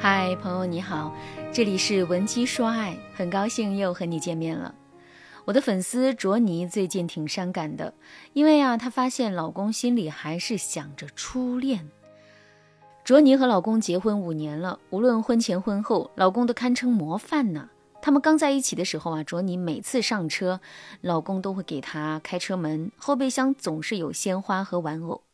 嗨，朋友你好，这里是文姬说爱，很高兴又和你见面了。我的粉丝卓尼最近挺伤感的，因为啊，她发现老公心里还是想着初恋。卓尼和老公结婚五年了，无论婚前婚后，老公都堪称模范呢。他们刚在一起的时候啊，卓尼每次上车，老公都会给她开车门，后备箱总是有鲜花和玩偶。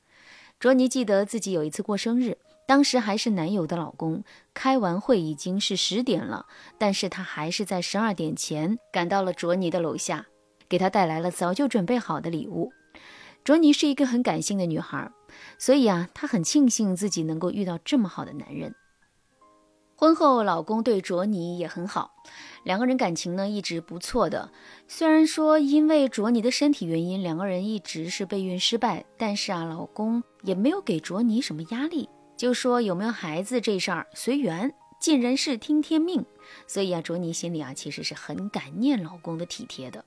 卓尼记得自己有一次过生日。当时还是男友的老公，开完会已经是十点了，但是他还是在十二点前赶到了卓尼的楼下，给他带来了早就准备好的礼物。卓尼是一个很感性的女孩，所以啊，她很庆幸自己能够遇到这么好的男人。婚后，老公对卓尼也很好，两个人感情呢一直不错的。虽然说因为卓尼的身体原因，两个人一直是备孕失败，但是啊，老公也没有给卓尼什么压力。就说有没有孩子这事儿随缘，尽人事听天命。所以啊，卓尼心里啊其实是很感念老公的体贴的。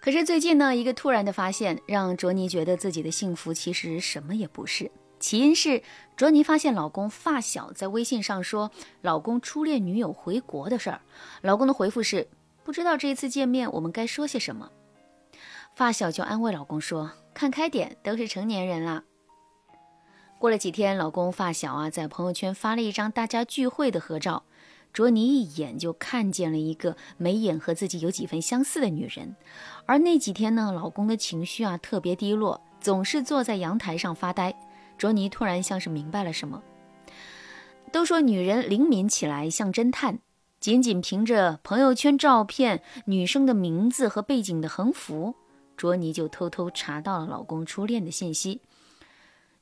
可是最近呢，一个突然的发现让卓尼觉得自己的幸福其实什么也不是。起因是卓尼发现老公发小在微信上说老公初恋女友回国的事儿，老公的回复是不知道这一次见面我们该说些什么。发小就安慰老公说看开点，都是成年人了。过了几天，老公发小啊在朋友圈发了一张大家聚会的合照，卓尼一眼就看见了一个眉眼和自己有几分相似的女人。而那几天呢，老公的情绪啊特别低落，总是坐在阳台上发呆。卓尼突然像是明白了什么。都说女人灵敏起来像侦探，仅仅凭着朋友圈照片、女生的名字和背景的横幅，卓尼就偷偷查到了老公初恋的信息。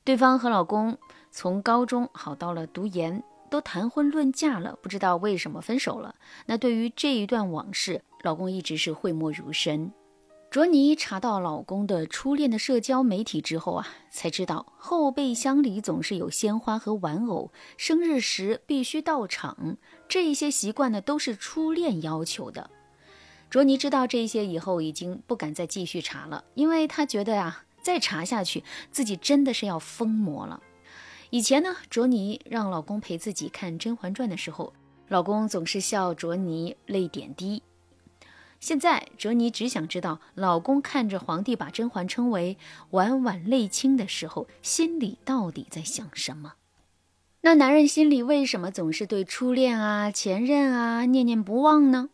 对方和老公从高中好到了读研，都谈婚论嫁了，不知道为什么分手了。那对于这一段往事，老公一直是讳莫如深。卓尼查到老公的初恋的社交媒体之后啊，才知道后备箱里总是有鲜花和玩偶，生日时必须到场，这一些习惯呢都是初恋要求的。卓尼知道这些以后，已经不敢再继续查了，因为他觉得呀。再查下去，自己真的是要疯魔了。以前呢，卓尼让老公陪自己看《甄嬛传》的时候，老公总是笑卓尼泪点低。现在，卓尼只想知道，老公看着皇帝把甄嬛称为“婉婉泪清”的时候，心里到底在想什么？那男人心里为什么总是对初恋啊、前任啊念念不忘呢？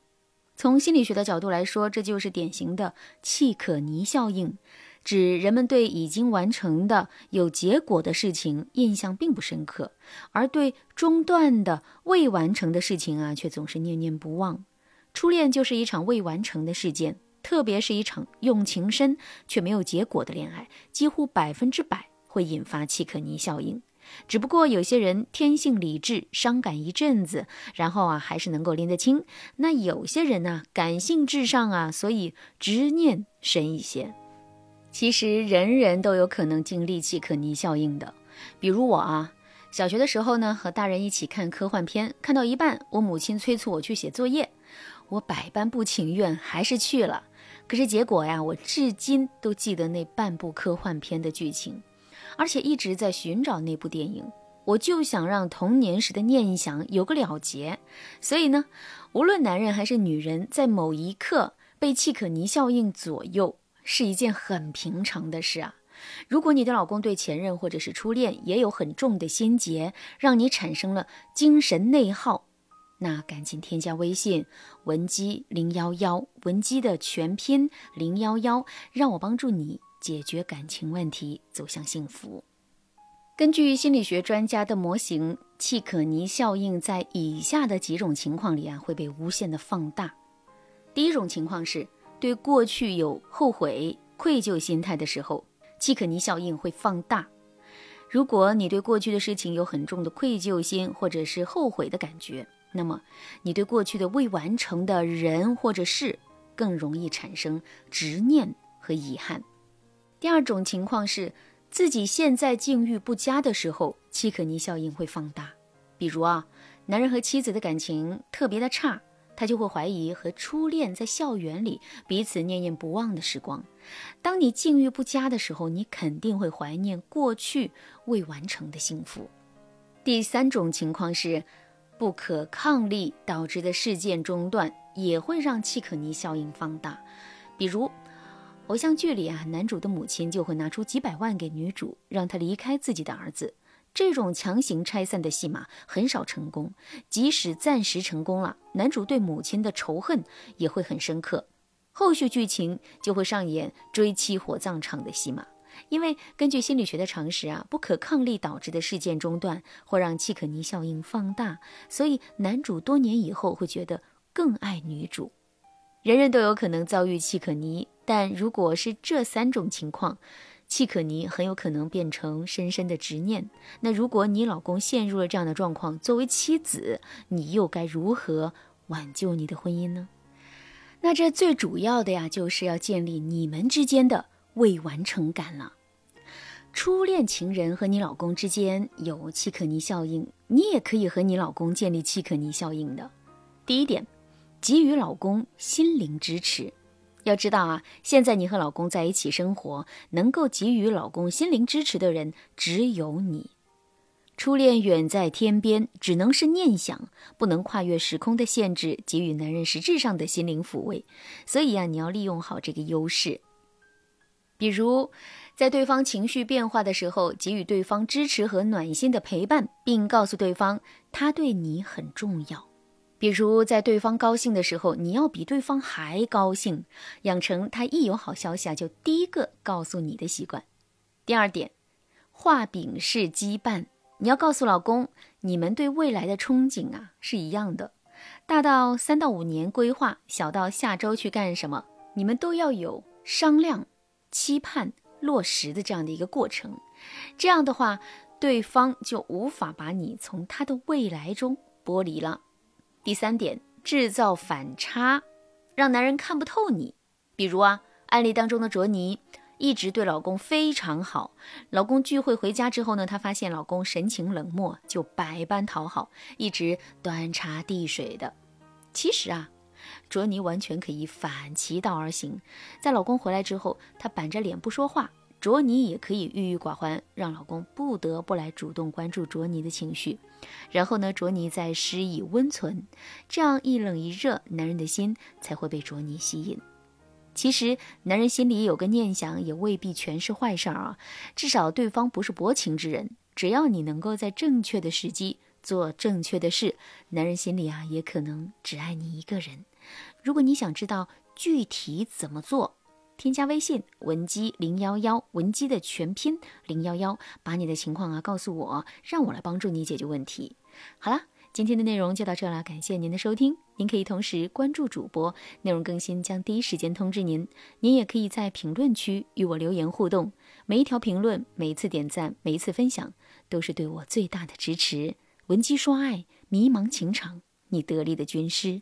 从心理学的角度来说，这就是典型的契可尼效应。指人们对已经完成的有结果的事情印象并不深刻，而对中断的未完成的事情啊，却总是念念不忘。初恋就是一场未完成的事件，特别是一场用情深却没有结果的恋爱，几乎百分之百会引发契可尼效应。只不过有些人天性理智，伤感一阵子，然后啊还是能够拎得清；那有些人呢，感性至上啊，所以执念深一些。其实人人都有可能经历契可尼效应的，比如我啊，小学的时候呢，和大人一起看科幻片，看到一半，我母亲催促我去写作业，我百般不情愿，还是去了。可是结果呀，我至今都记得那半部科幻片的剧情，而且一直在寻找那部电影。我就想让童年时的念想有个了结。所以呢，无论男人还是女人，在某一刻被契可尼效应左右。是一件很平常的事啊。如果你的老公对前任或者是初恋也有很重的心结，让你产生了精神内耗，那赶紧添加微信文姬零幺幺，文姬的全拼零幺幺，让我帮助你解决感情问题，走向幸福。根据心理学专家的模型，契可尼效应在以下的几种情况里啊会被无限的放大。第一种情况是。对过去有后悔、愧疚心态的时候，契可尼效应会放大。如果你对过去的事情有很重的愧疚心或者是后悔的感觉，那么你对过去的未完成的人或者事更容易产生执念和遗憾。第二种情况是自己现在境遇不佳的时候，契可尼效应会放大。比如啊，男人和妻子的感情特别的差。他就会怀疑和初恋在校园里彼此念念不忘的时光。当你境遇不佳的时候，你肯定会怀念过去未完成的幸福。第三种情况是，不可抗力导致的事件中断，也会让契可尼效应放大。比如，偶像剧里啊，男主的母亲就会拿出几百万给女主，让她离开自己的儿子。这种强行拆散的戏码很少成功，即使暂时成功了，男主对母亲的仇恨也会很深刻，后续剧情就会上演追妻火葬场的戏码。因为根据心理学的常识啊，不可抗力导致的事件中断会让契可尼效应放大，所以男主多年以后会觉得更爱女主。人人都有可能遭遇契可尼，但如果是这三种情况。契可尼很有可能变成深深的执念。那如果你老公陷入了这样的状况，作为妻子，你又该如何挽救你的婚姻呢？那这最主要的呀，就是要建立你们之间的未完成感了。初恋情人和你老公之间有契可尼效应，你也可以和你老公建立契可尼效应的。第一点，给予老公心灵支持。要知道啊，现在你和老公在一起生活，能够给予老公心灵支持的人只有你。初恋远在天边，只能是念想，不能跨越时空的限制，给予男人实质上的心灵抚慰。所以啊，你要利用好这个优势。比如，在对方情绪变化的时候，给予对方支持和暖心的陪伴，并告诉对方他对你很重要。比如在对方高兴的时候，你要比对方还高兴，养成他一有好消息啊就第一个告诉你的习惯。第二点，画饼式羁绊，你要告诉老公，你们对未来的憧憬啊是一样的，大到三到五年规划，小到下周去干什么，你们都要有商量、期盼、落实的这样的一个过程。这样的话，对方就无法把你从他的未来中剥离了。第三点，制造反差，让男人看不透你。比如啊，案例当中的卓尼一直对老公非常好，老公聚会回家之后呢，她发现老公神情冷漠，就百般讨好，一直端茶递水的。其实啊，卓尼完全可以反其道而行，在老公回来之后，她板着脸不说话。卓尼也可以郁郁寡欢，让老公不得不来主动关注卓尼的情绪。然后呢，卓尼再施以温存，这样一冷一热，男人的心才会被卓尼吸引。其实，男人心里有个念想，也未必全是坏事儿啊。至少对方不是薄情之人。只要你能够在正确的时机做正确的事，男人心里啊，也可能只爱你一个人。如果你想知道具体怎么做，添加微信文姬零幺幺，文姬的全拼零幺幺，把你的情况啊告诉我，让我来帮助你解决问题。好了，今天的内容就到这了，感谢您的收听。您可以同时关注主播，内容更新将第一时间通知您。您也可以在评论区与我留言互动，每一条评论、每一次点赞、每一次分享，都是对我最大的支持。文姬说爱，迷茫情场，你得力的军师。